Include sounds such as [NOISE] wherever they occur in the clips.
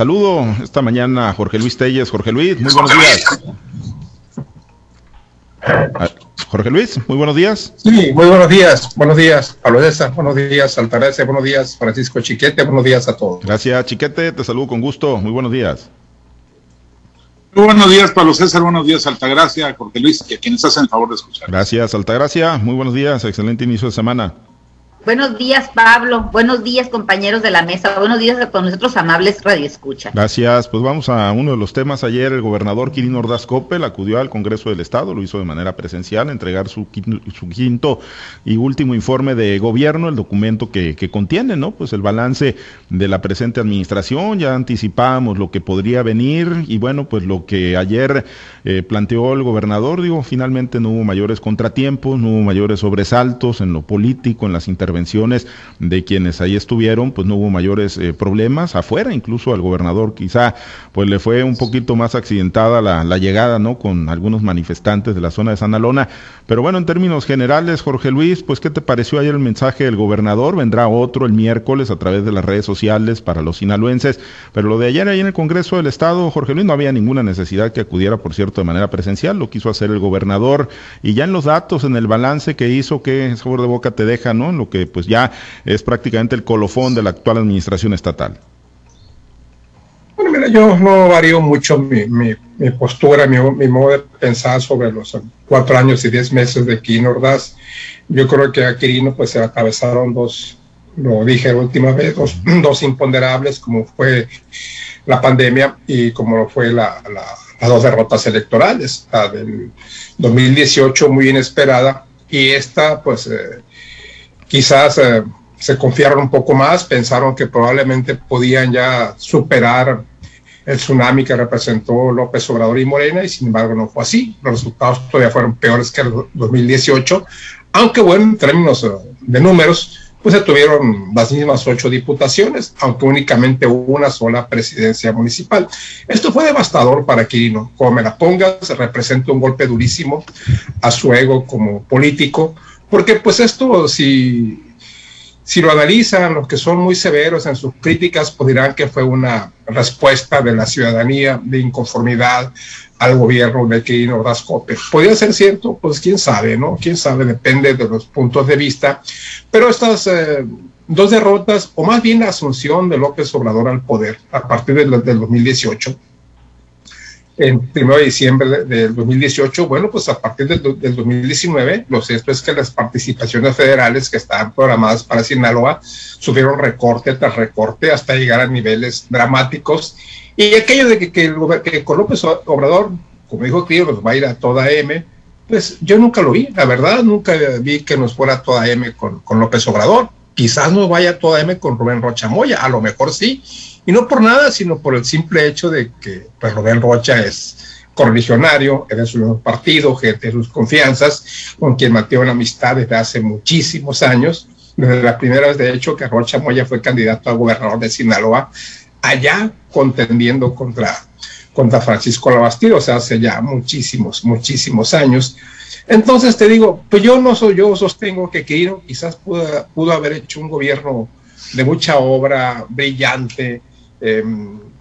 Saludo esta mañana a Jorge Luis Telles. Jorge Luis, muy buenos días. Jorge Luis, muy buenos días. Sí, muy buenos días. Buenos días, Pablo. Buenos días, Altagracia. Buenos días, Francisco Chiquete. Buenos días a todos. Gracias, Chiquete. Te saludo con gusto. Muy buenos días. Muy buenos días, Pablo César. Buenos días, Altagracia, Jorge Luis, que quienes hacen el favor de escuchar. Gracias, Altagracia. Muy buenos días. Excelente inicio de semana. Buenos días, Pablo. Buenos días, compañeros de la mesa. Buenos días a todos nosotros amables Radio Escucha. Gracias. Pues vamos a uno de los temas. Ayer el gobernador Quirino Ordaz Coppel acudió al Congreso del Estado, lo hizo de manera presencial, entregar su, su quinto y último informe de gobierno, el documento que, que contiene, ¿no? Pues el balance de la presente administración. Ya anticipábamos lo que podría venir y bueno, pues lo que ayer eh, planteó el gobernador, digo, finalmente no hubo mayores contratiempos, no hubo mayores sobresaltos en lo político, en las intervenciones intervenciones de quienes ahí estuvieron, pues no hubo mayores eh, problemas. Afuera, incluso al gobernador quizá, pues le fue un poquito más accidentada la, llegada, ¿no? Con algunos manifestantes de la zona de San Alona. Pero bueno, en términos generales, Jorge Luis, pues ¿qué te pareció ayer el mensaje del gobernador? Vendrá otro el miércoles a través de las redes sociales para los sinaloenses. Pero lo de ayer ahí en el Congreso del Estado, Jorge Luis, no había ninguna necesidad que acudiera, por cierto, de manera presencial. Lo quiso hacer el gobernador. Y ya en los datos, en el balance que hizo, qué sabor de boca te deja, ¿no? Lo que pues ya es prácticamente el colofón de la actual administración estatal. Bueno, mira, yo no varío mucho mi, mi, mi postura, mi, mi, modo de pensar sobre los cuatro años y diez meses de Quirino Ordaz. Yo creo que a Quirino pues se atravesaron dos, lo dije la última vez, dos, [CLEARS THROAT] dos imponderables como fue la pandemia y como fue la, la, las dos derrotas electorales, la del 2018 muy inesperada y esta pues eh, quizás eh, se confiaron un poco más, pensaron que probablemente podían ya superar el tsunami que representó López Obrador y Morena, y sin embargo no fue así. Los resultados todavía fueron peores que el 2018, aunque bueno, en términos eh, de números, pues se tuvieron las mismas ocho diputaciones, aunque únicamente una sola presidencia municipal. Esto fue devastador para Quirino. Como me la pongas, representa un golpe durísimo a su ego como político, porque pues esto, si, si lo analizan los que son muy severos en sus críticas, pues dirán que fue una respuesta de la ciudadanía de inconformidad al gobierno de Quirino Ordaz Coppel. ¿Podría ser cierto? Pues quién sabe, ¿no? Quién sabe, depende de los puntos de vista. Pero estas eh, dos derrotas, o más bien la asunción de López Obrador al poder a partir del, del 2018, en 1 de diciembre del 2018, bueno, pues a partir del, del, 2019, lo cierto es que las participaciones federales que estaban programadas para Sinaloa sufrieron recorte tras recorte hasta llegar a niveles dramáticos. Y aquello de que, que, que con López Obrador, como dijo Crío, nos va a ir a toda M, pues yo nunca lo vi, la verdad, nunca vi que nos fuera toda M con, con López Obrador. Quizás nos vaya toda M con Rubén Rocha Moya, a lo mejor sí, y no por nada, sino por el simple hecho de que pues, Rubén Rocha es correligionario, es de su partido, gente de sus confianzas, con quien mantiene una amistad desde hace muchísimos años, desde la primera vez, de hecho, que Rocha Moya fue candidato a gobernador de Sinaloa, allá contendiendo contra, contra Francisco Labastida, o sea, hace ya muchísimos, muchísimos años. Entonces te digo, pues yo no soy, yo sostengo que Quirino quizás pudo, pudo haber hecho un gobierno de mucha obra brillante, eh,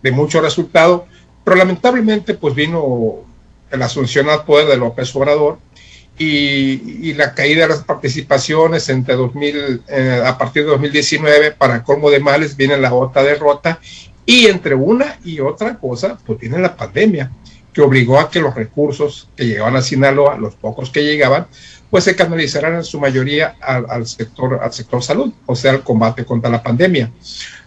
de mucho resultado, pero lamentablemente pues vino la asunción al poder de López Obrador y, la caída de las participaciones entre 2000, eh, a partir de 2019, para colmo de males, viene la otra derrota y entre una y otra cosa, pues viene la pandemia, que obligó a que los recursos que llegaban a Sinaloa, los pocos que llegaban, pues se canalizaran en su mayoría al, sector, al sector salud, o sea, al combate contra la pandemia.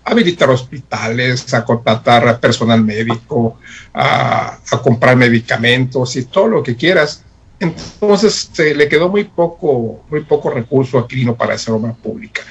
Habilitar hospitales, a contratar personal médico, a, a comprar medicamentos y todo lo que quieras. Entonces se le quedó muy poco, muy poco recurso a Quirino para esa obra pública.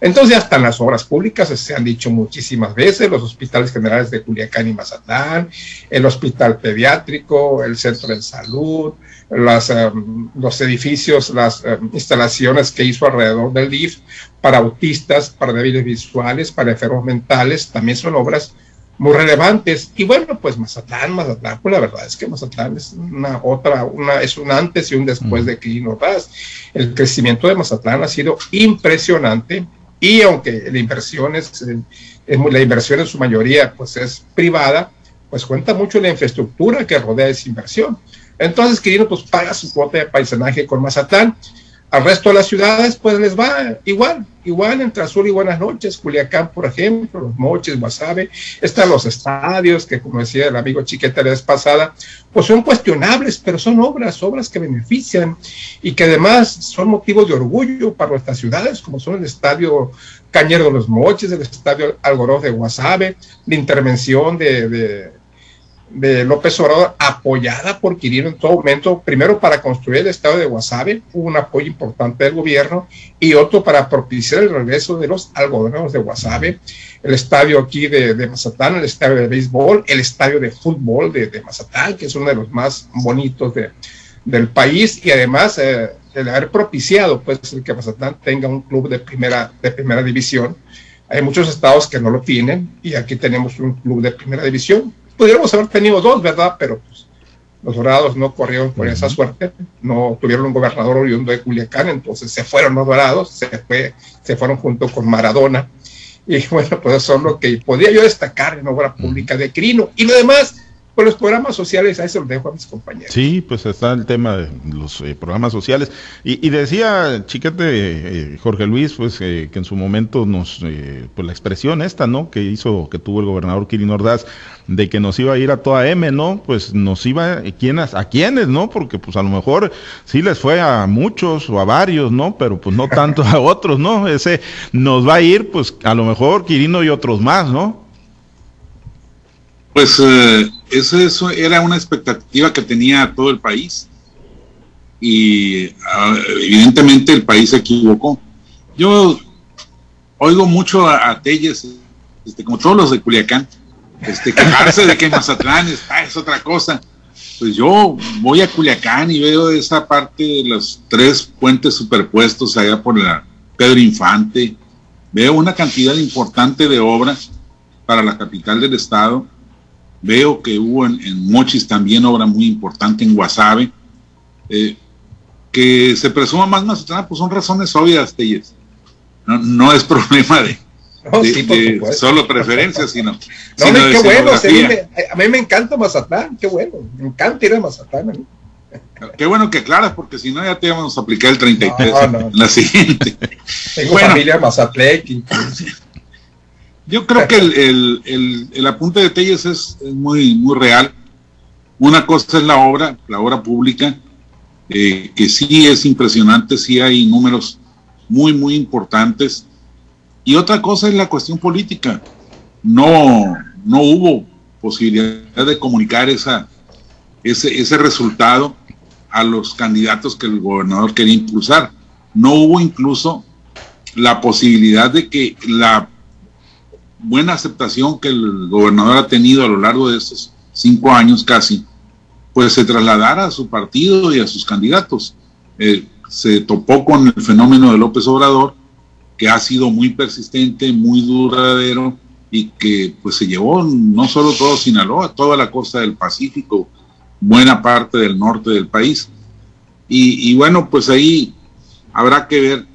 Entonces, hasta en las obras públicas se han dicho muchísimas veces, los hospitales generales de Culiacán y Mazatlán, el hospital pediátrico, el centro de salud, um, los edificios, las um, instalaciones que hizo alrededor del DIF para autistas, para débiles visuales, para enfermos mentales, también son obras muy relevantes. Y bueno, pues Mazatlán, Mazatlán, pues la verdad es que Mazatlán es una otra, una, es un antes y un después de Quirino Ordaz. El crecimiento de Mazatlán ha sido impresionante y aunque la inversión es, la inversión en su mayoría pues es privada, pues cuenta mucho la infraestructura que rodea esa inversión. Entonces Quirino pues paga su cuota de paisanaje con Mazatlán al resto de las ciudades, pues les va igual, igual entre Azul y Buenas noches, Culiacán, por ejemplo, Los Moches, Guasave, están los estadios, que como decía el amigo Chiqueta la vez pasada, pues son cuestionables, pero son obras, obras que benefician y que además son motivos de orgullo para nuestras ciudades, como son el estadio Cañero de los Moches, el estadio Algoroz de Guasave, la intervención de de López Obrador, apoyada por Quirino en todo momento, primero para construir el estado de Guasave, un apoyo importante del gobierno, y otro para propiciar el regreso de los algodoneros de Guasave, el estadio aquí de, de Mazatán, el estadio de béisbol, el estadio de fútbol de, de Mazatán, que es uno de los más bonitos de, del país, y además eh, el haber propiciado pues el que Mazatán tenga un club de primera, de primera división. Hay muchos estados que no lo tienen, y aquí tenemos un club de primera división, pudiéramos haber tenido dos, ¿verdad? Pero pues, los dorados no corrieron por esa suerte, no tuvieron un gobernador oriundo de Culiacán, entonces se fueron los dorados, se, fue, se fueron junto con Maradona. Y [LAUGHS] bueno, pues eso es lo que podría yo destacar en obra pública de Crino. Y lo demás, pues los programas sociales, ahí se los dejo a mis compañeros. Sí, pues está el tema de los eh, programas sociales. Y, decía, chiquete, eh, Jorge Luis, pues eh, que en su momento nos, pues la expresión esta, ¿no? Que hizo, que tuvo el gobernador Kirin Ordaz, de que nos iba a ir a toda M, ¿no? Pues nos iba, ¿quiénes, ¿a quiénes, no? Porque pues a lo mejor sí les fue a muchos o a varios, ¿no? Pero pues no tanto a otros, ¿no? Ese nos va a ir, pues a lo mejor Quirino y otros más, ¿no? Pues eh, eso, era una expectativa que tenía todo el país y ah, evidentemente el país se equivocó. Yo oigo mucho a, Telles, este, como todos los de Culiacán, este, quejarse de que Mazatlán está, es otra cosa. Pues yo voy a Culiacán y veo esa parte de los tres puentes superpuestos allá por la Pedro Infante. Veo una cantidad importante de obras para la capital del estado Veo que hubo en, Mochis también obra muy importante en Guasave. Eh, que se presuma más Mazatlán, pues son razones obvias, Telles. No, no es [LAUGHS] problema de, solo preferencias, sino. [LAUGHS] No, qué bueno, a mí, me, encanta Mazatlán, qué bueno, me encanta ir a Mazatlán. Qué bueno que aclaras, porque si no ya te íbamos a aplicar el 33 la siguiente. [LAUGHS] Tengo familia Mazatlán. Yo creo que el, apunte de Telles es, muy, muy real. Una cosa es la obra, la obra pública, eh, que sí es impresionante, sí hay números muy, muy importantes. Y otra cosa es la cuestión política. No, no hubo posibilidad de comunicar esa, ese, ese resultado a los candidatos que el gobernador quería impulsar. No hubo incluso la posibilidad de que la buena aceptación que el gobernador ha tenido a lo largo de estos cinco años casi, pues se trasladara a su partido y a sus candidatos. Eh, se topó con el fenómeno de López Obrador, que ha sido muy persistente, muy duradero y que pues se llevó no solo todo Sinaloa, toda la costa del Pacífico, buena parte del norte del país. Y, bueno, pues ahí habrá que ver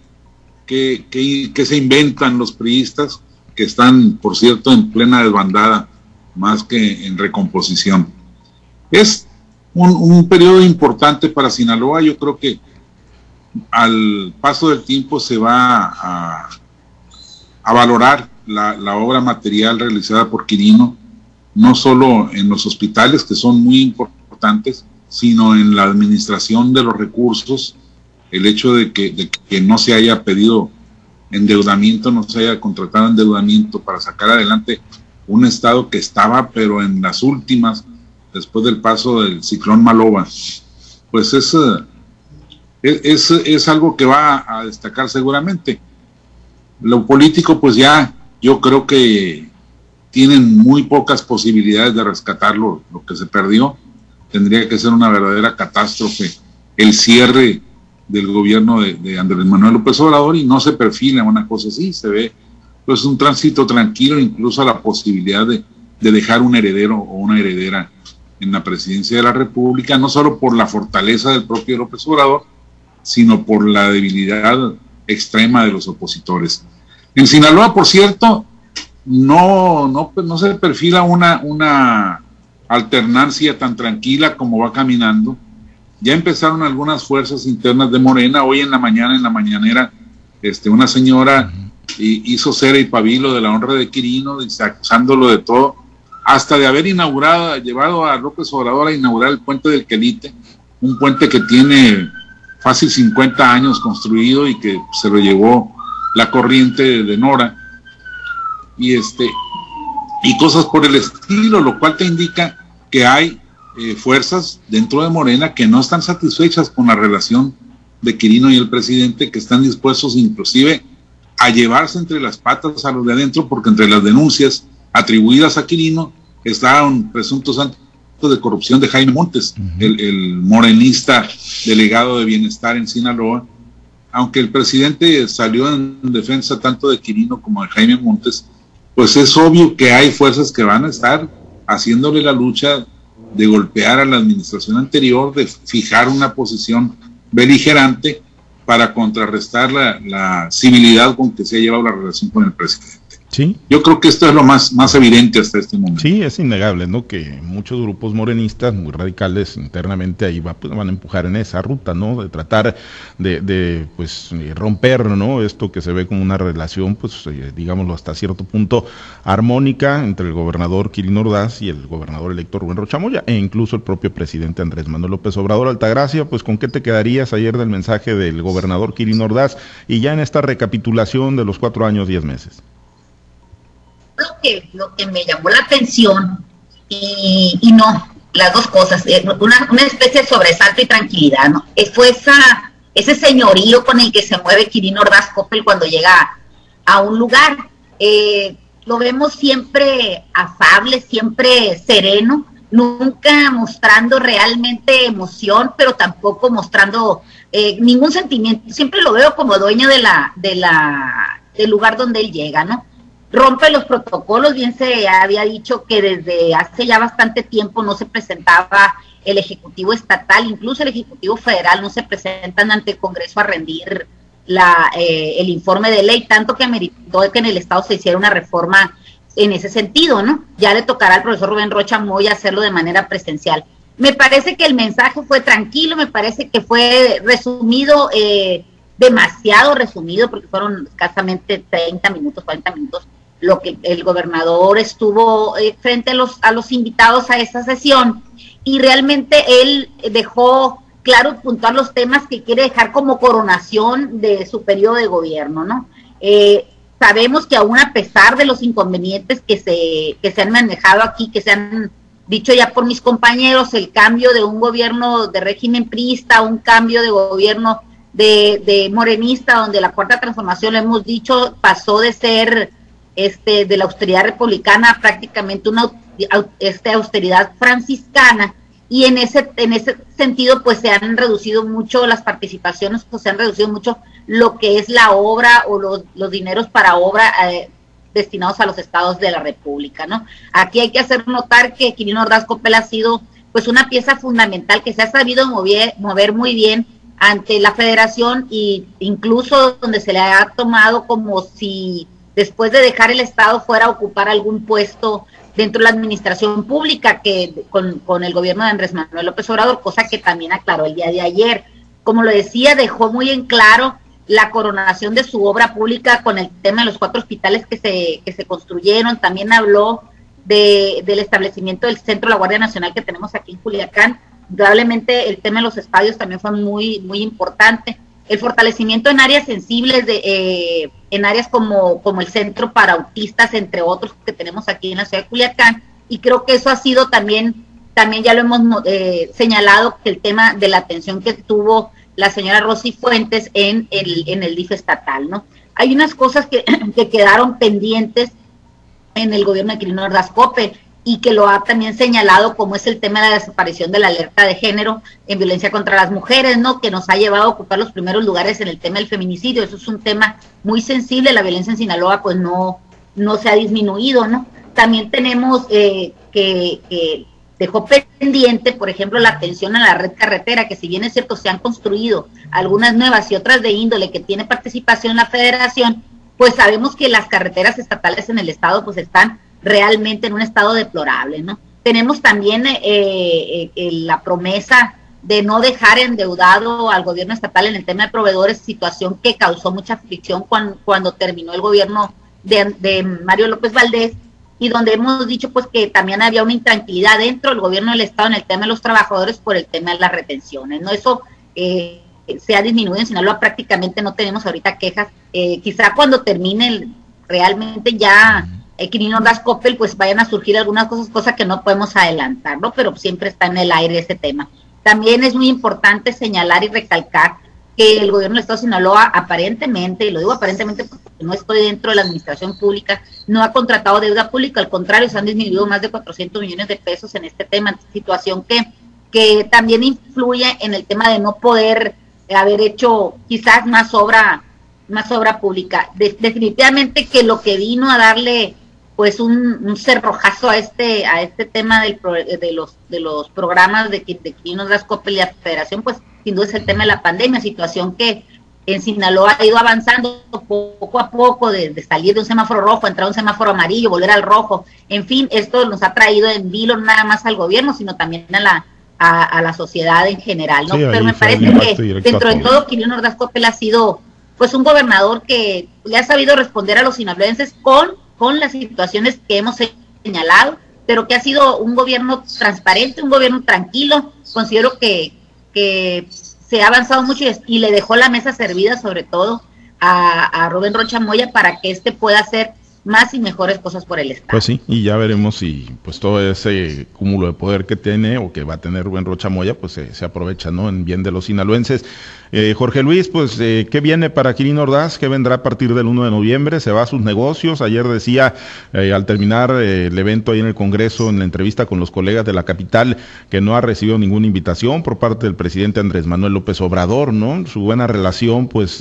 qué, qué se inventan los priistas, que están, por cierto, en plena desbandada, más que en recomposición. Es un, periodo importante para Sinaloa, yo creo que al paso del tiempo se va a, valorar la, obra material realizada por Quirino, no solo en los hospitales, que son muy importantes, sino en la administración de los recursos, el hecho de que no se haya pedido endeudamiento, no se haya contratado endeudamiento para sacar adelante un estado que estaba, pero en las últimas, después del paso del ciclón Maloba, pues es, eh, es, es algo que va a destacar seguramente. Lo político, pues ya yo creo que tienen muy pocas posibilidades de rescatar lo, lo que se perdió. Tendría que ser una verdadera catástrofe el cierre del gobierno de, Andrés Manuel López Obrador y no se perfila una cosa así, se ve pues un tránsito tranquilo, incluso la posibilidad de, de dejar un heredero o una heredera en la presidencia de la República, no solo por la fortaleza del propio López Obrador, sino por la debilidad extrema de los opositores. En Sinaloa, por cierto, no, no, no se perfila una, una alternancia tan tranquila como va caminando. Ya empezaron algunas fuerzas internas de Morena. Hoy en la mañana, en la mañanera, este, una señora hizo cera y pabilo de la honra de Quirino, acusándolo de todo, hasta de haber inaugurado, llevado a López Obrador a inaugurar el puente del Quelite, un puente que tiene fácil 50 años construido y que se lo llevó la corriente de Nora. Y este, y cosas por el estilo, lo cual te indica que hay eh, fuerzas dentro de Morena que no están satisfechas con la relación de Quirino y el presidente, que están dispuestos inclusive a llevarse entre las patas a los de adentro, porque entre las denuncias atribuidas a Quirino estaban presuntos actos de corrupción de Jaime Montes, el, el, morenista delegado de bienestar en Sinaloa. Aunque el presidente salió en defensa tanto de Quirino como de Jaime Montes, pues es obvio que hay fuerzas que van a estar haciéndole la lucha de golpear a la administración anterior, de fijar una posición beligerante para contrarrestar la, la civilidad con que se ha llevado la relación con el presidente. Yo creo que esto es lo más, más evidente hasta este momento. Sí, es innegable, ¿no? Que muchos grupos morenistas muy radicales internamente ahí va, pues, van a empujar en esa ruta, ¿no? De tratar de, de, pues, eh, romper, ¿no? Esto que se ve como una relación, pues, eh, digámoslo hasta cierto punto armónica entre el gobernador Quirino Ordaz y el gobernador electo Rubén Rochamoya, e incluso el propio presidente Andrés Manuel López Obrador Altagracia, pues, ¿con qué te quedarías ayer del mensaje del gobernador Quirino Ordaz y ya en esta recapitulación de los cuatro años, diez meses? Lo que, lo que me llamó la atención y, y no, las dos cosas, eh, una, una, especie de sobresalto y tranquilidad, ¿no? Fue esa, ese señorío con el que se mueve Quirino Ordaz Coppel cuando llega a un lugar. Eh, lo vemos siempre afable, siempre sereno, nunca mostrando realmente emoción, pero tampoco mostrando eh, ningún sentimiento. Siempre lo veo como dueño de la, de la, del lugar donde él llega, ¿no? Rompe los protocolos, bien se había dicho que desde hace ya bastante tiempo no se presentaba el Ejecutivo Estatal, incluso el Ejecutivo Federal no se presentan ante el Congreso a rendir la, eh, el informe de ley, tanto que ameritó que en el Estado se hiciera una reforma en ese sentido, ¿no? Ya le tocará al profesor Rubén Rocha Moy hacerlo de manera presencial. Me parece que el mensaje fue tranquilo, me parece que fue resumido, eh, demasiado resumido, porque fueron escasamente 30 minutos, 40 minutos, lo que el gobernador estuvo eh, frente a los, a los invitados a esa sesión y realmente él dejó claro puntuar los temas que quiere dejar como coronación de su periodo de gobierno, ¿no? Eh, sabemos que aún a pesar de los inconvenientes que se, que se han manejado aquí, que se han dicho ya por mis compañeros, el cambio de un gobierno de régimen priista, un cambio de gobierno de, de morenista, donde la cuarta transformación, lo hemos dicho, pasó de ser este, de la austeridad republicana prácticamente una este, austeridad franciscana y en ese, en ese sentido pues se han reducido mucho las participaciones, pues se han reducido mucho lo que es la obra o los, los dineros para obra eh, destinados a los estados de la República, ¿no? Aquí hay que hacer notar que Quirino Ordaz Copel ha sido pues una pieza fundamental que se ha sabido mover, mover muy bien ante la federación e incluso donde se le ha tomado como si después de dejar el Estado fuera a ocupar algún puesto dentro de la administración pública que con, con, el gobierno de Andrés Manuel López Obrador, cosa que también aclaró el día de ayer. Como lo decía, dejó muy en claro la coronación de su obra pública con el tema de los cuatro hospitales que se, que se construyeron. También habló de, del establecimiento del Centro de la Guardia Nacional que tenemos aquí en Culiacán. Probablemente el tema de los estadios también fue muy, muy importante el fortalecimiento en áreas sensibles, de, eh, en áreas como, como el Centro para Autistas, entre otros que tenemos aquí en la ciudad de Culiacán, y creo que eso ha sido también, también ya lo hemos eh, señalado, que el tema de la atención que tuvo la señora Rosy Fuentes en el, en el DIF estatal, ¿no? Hay unas cosas que, [CLEARS THROAT] que quedaron pendientes en el gobierno de Quirino Ordaz y que lo ha también señalado como es el tema de la desaparición de la alerta de género en violencia contra las mujeres, ¿no? Que nos ha llevado a ocupar los primeros lugares en el tema del feminicidio. Eso es un tema muy sensible. La violencia en Sinaloa, pues no, no se ha disminuido, ¿no? También tenemos eh, que, dejó pendiente, por ejemplo, la atención a la red carretera, que si bien es cierto, se han construido algunas nuevas y otras de índole que tiene participación la federación, pues sabemos que las carreteras estatales en el estado pues están realmente en un estado deplorable, ¿no? Tenemos también eh, eh, eh, la promesa de no dejar endeudado al gobierno estatal en el tema de proveedores, situación que causó mucha fricción cuando, terminó el gobierno de, de, Mario López Valdés y donde hemos dicho pues que también había una intranquilidad dentro del gobierno del estado en el tema de los trabajadores por el tema de las retenciones, ¿no? Eso eh, se ha disminuido en Sinaloa, prácticamente no tenemos ahorita quejas. Eh, quizá cuando termine realmente ya Quirino Das Coppel, pues vayan a surgir algunas cosas, cosas que no podemos adelantar, ¿no? Pero siempre está en el aire ese tema. También es muy importante señalar y recalcar que el gobierno del Estado de Sinaloa aparentemente, y lo digo aparentemente porque no estoy dentro de la administración pública, no ha contratado deuda pública, al contrario, se han disminuido más de 400 millones de pesos en este tema, situación que, que también influye en el tema de no poder haber hecho quizás más obra, más obra pública. definitivamente que lo que vino a darle pues un, cerrojazo a este a este tema del de los de los programas de que de nos das y la Federación pues sin duda es el tema de la pandemia situación que en Sinaloa ha ido avanzando poco a poco de, salir de un semáforo rojo entrar a un semáforo amarillo volver al rojo en fin esto nos ha traído en vilo nada más al gobierno sino también a la a, la sociedad en general, ¿no? Pero me parece que dentro de todo Quirino Ordaz Coppel ha sido pues un gobernador que le ha sabido responder a los sinaloenses con, con las situaciones que hemos señalado, pero que ha sido un gobierno transparente, un gobierno tranquilo. Considero que, que se ha avanzado mucho y, le dejó la mesa servida sobre todo a, a Rubén Rocha Moya para que éste pueda ser más y mejores cosas por el Estado. Pues sí, y ya veremos si pues todo ese cúmulo de poder que tiene o que va a tener Rubén Rocha Moya, pues se aprovecha, ¿no? En bien de los sinaloenses. Eh, Jorge Luis, pues, eh, ¿qué viene para Quirino Ordaz? ¿Qué vendrá a partir del 1 de noviembre? ¿Se va a sus negocios? Ayer decía, eh, al terminar el evento ahí en el Congreso, en la entrevista con los colegas de la capital, que no ha recibido ninguna invitación por parte del presidente Andrés Manuel López Obrador, ¿no? Su buena relación, pues,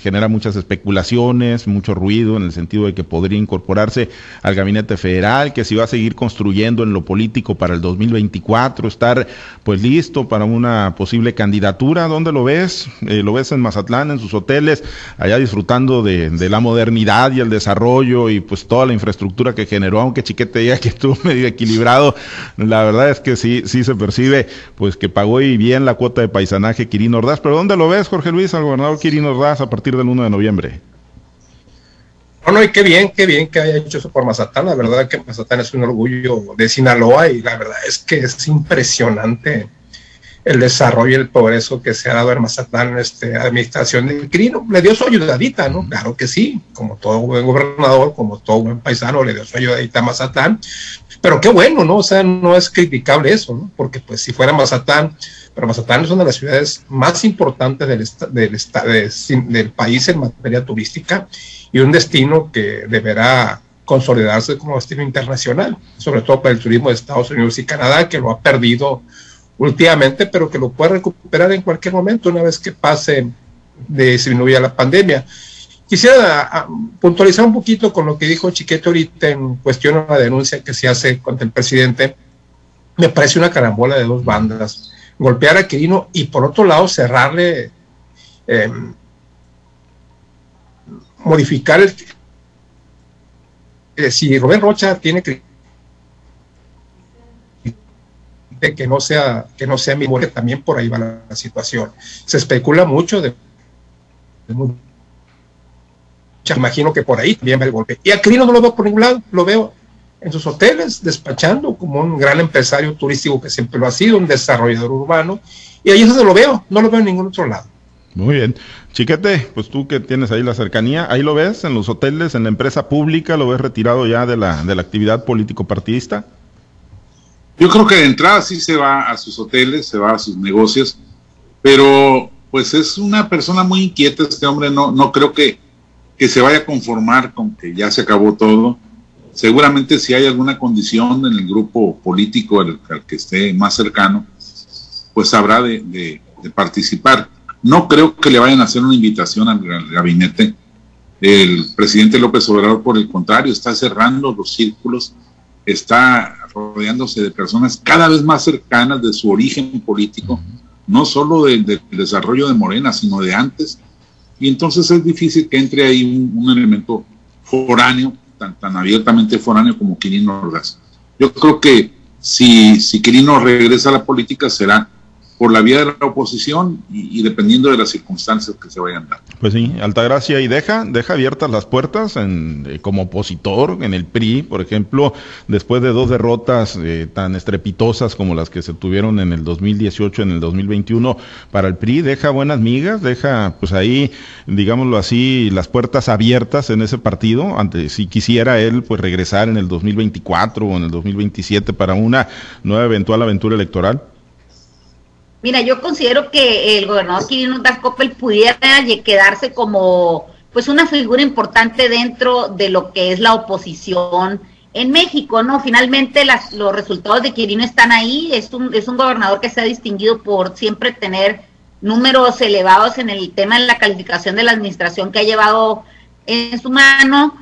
genera muchas especulaciones, mucho ruido en el sentido de que podría incorporarse al gabinete federal, que se va a seguir construyendo en lo político para el 2024, estar, pues, listo para una posible candidatura. ¿Dónde lo ves? Eh, lo ves en Mazatlán, en sus hoteles, allá disfrutando de, la modernidad y el desarrollo y pues toda la infraestructura que generó, aunque Chiquete diga que estuvo [LAUGHS] medio equilibrado, la verdad es que sí, sí se percibe pues que pagó y bien la cuota de paisanaje Quirino Ordaz. Pero ¿dónde lo ves, Jorge Luis, al gobernador Quirino Ordaz a partir del 1 de noviembre? Bueno, y qué bien, qué bien que haya hecho eso por Mazatán. La verdad que Mazatán es un orgullo de Sinaloa y la verdad es que es impresionante el desarrollo y el progreso que se ha dado en Mazatlán en esta administración de Quirino. Le dio su ayudadita, ¿no? Claro que sí, como todo buen gobernador, como todo buen paisano, le dio su ayudadita a Mazatlán. Pero qué bueno, ¿no? O sea, no es criticable eso, ¿no? Porque pues si fuera Mazatlán, pero Mazatlán es una de las ciudades más importantes del, del, del país en materia turística y un destino que deberá consolidarse como destino internacional, sobre todo para el turismo de Estados Unidos y Canadá, que lo ha perdido últimamente, pero que lo puede recuperar en cualquier momento una vez que pase de disminuya la pandemia. Quisiera ah, puntualizar un poquito con lo que dijo Chiquete ahorita en cuestión a la denuncia que se hace contra el presidente. Me parece una carambola de dos bandas. Golpear a Quirino y por otro lado cerrarle, eh, modificar el... Si Rubén Rocha tiene que que no sea que no sea mi muerte, también por ahí va la, situación. Se especula mucho de, imagino que por ahí también va el golpe. Y a Crino no lo veo por ningún lado, lo veo en sus hoteles, despachando como un gran empresario turístico que siempre lo ha sido, un desarrollador urbano, y ahí es donde lo veo, no lo veo en ningún otro lado. Muy bien. Chiquete, pues tú que tienes ahí la cercanía, ahí lo ves en los hoteles, en la empresa pública, lo ves retirado ya de la, de la actividad político-partidista. Yo creo que de entrada sí se va a sus hoteles, se va a sus negocios, pero pues es una persona muy inquieta este hombre, no, no creo que, que se vaya a conformar con que ya se acabó todo. Seguramente si hay alguna condición en el grupo político al, que esté más cercano, pues habrá de, de, participar. No creo que le vayan a hacer una invitación al, gabinete. El presidente López Obrador, por el contrario, está cerrando los círculos, está rodeándose de personas cada vez más cercanas de su origen político, no solo del, desarrollo de Morena, sino de antes. y entonces es difícil que entre ahí un, elemento foráneo, tan, tan abiertamente foráneo como Quirino Ordaz. Yo creo que si, si Quirino regresa a la política será por la vía de la oposición y, dependiendo de las circunstancias que se vayan dando. Pues sí, Altagracia, y deja, deja abiertas las puertas en, eh, como opositor en el PRI, por ejemplo, después de dos derrotas eh, tan estrepitosas como las que se tuvieron en el 2018, en el 2021 para el PRI, deja buenas migas, deja pues ahí, digámoslo así, las puertas abiertas en ese partido, ante, si quisiera él pues regresar en el 2024 o en el 2027 para una nueva eventual aventura electoral. Mira, yo considero que el gobernador Quirino Coppel pudiera quedarse como pues una figura importante dentro de lo que es la oposición en México, ¿no? Finalmente las, los resultados de Quirino están ahí, es un, es un gobernador que se ha distinguido por siempre tener números elevados en el tema de la calificación de la administración que ha llevado en su mano.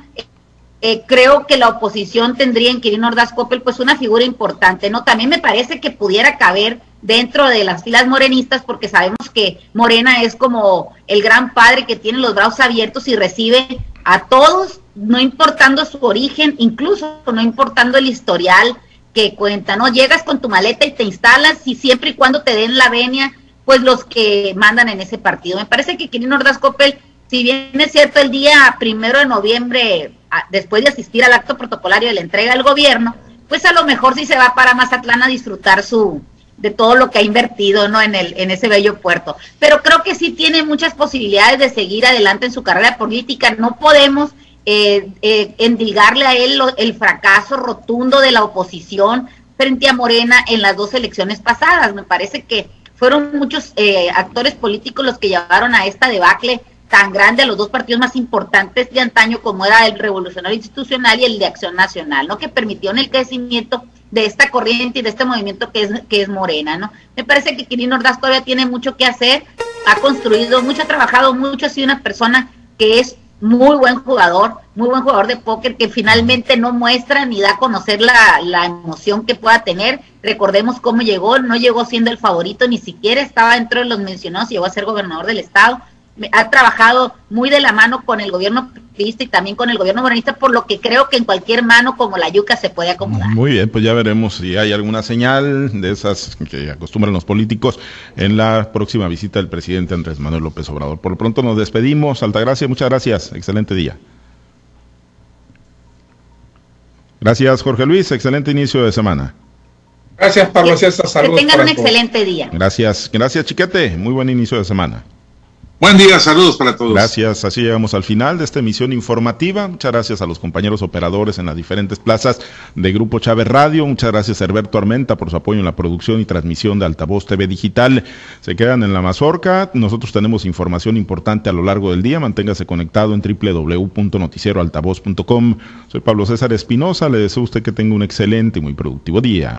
Eh, creo que la oposición tendría en Quirino Ordaz Coppel pues una figura importante, ¿no? También me parece que pudiera caber dentro de las filas morenistas, porque sabemos que Morena es como el gran padre que tiene los brazos abiertos y recibe a todos, no importando su origen, incluso no importando el historial que cuenta, ¿no? Llegas con tu maleta y te instalas y siempre y cuando te den la venia, pues los que mandan en ese partido. Me parece que Quirino Ordaz Coppel, si bien es cierto el día primero de noviembre, después de asistir al acto protocolario de la entrega del gobierno, pues a lo mejor sí se va para Mazatlán a disfrutar su, de todo lo que ha invertido ¿no? en, el, en ese bello puerto. Pero creo que sí tiene muchas posibilidades de seguir adelante en su carrera política. No podemos eh, eh, endilgarle a él el fracaso rotundo de la oposición frente a Morena en las dos elecciones pasadas. Me parece que fueron muchos eh, actores políticos los que llevaron a esta debacle tan grande a los dos partidos más importantes de antaño como era el Revolucionario Institucional y el de Acción Nacional, ¿no? que permitieron el crecimiento de esta corriente y de este movimiento que es, que es Morena, ¿no? Me parece que Quirino Ordaz todavía tiene mucho que hacer, ha construido mucho, ha trabajado mucho, ha sido una persona que es muy buen jugador, muy buen jugador de póker que finalmente no muestra ni da a conocer la, la, emoción que pueda tener. Recordemos cómo llegó, no llegó siendo el favorito, ni siquiera estaba dentro de los mencionados, llegó a ser gobernador del estado ha trabajado muy de la mano con el gobierno y también con el gobierno morenista, por lo que creo que en cualquier mano como la yuca se puede acomodar. Muy bien, pues ya veremos si hay alguna señal de esas que acostumbran los políticos en la próxima visita del presidente Andrés Manuel López Obrador. Por lo pronto nos despedimos. Altagracia, muchas gracias. Excelente día. Gracias, Jorge Luis. Excelente inicio de semana. Gracias, Pablo César. Saludos. Que tengan un excelente día. Gracias. Gracias, Chiquete. Muy buen inicio de semana. Buen día, saludos para todos. Gracias, así llegamos al final de esta emisión informativa. Muchas gracias a los compañeros operadores en las diferentes plazas de Grupo Chávez Radio. Muchas gracias a Herberto Armenta por su apoyo en la producción y transmisión de Altavoz TV Digital. Se quedan en la mazorca. Nosotros tenemos información importante a lo largo del día. Manténgase conectado en www.noticieroaltavoz.com. Soy Pablo César Espinosa. Le deseo a usted que tenga un excelente y muy productivo día.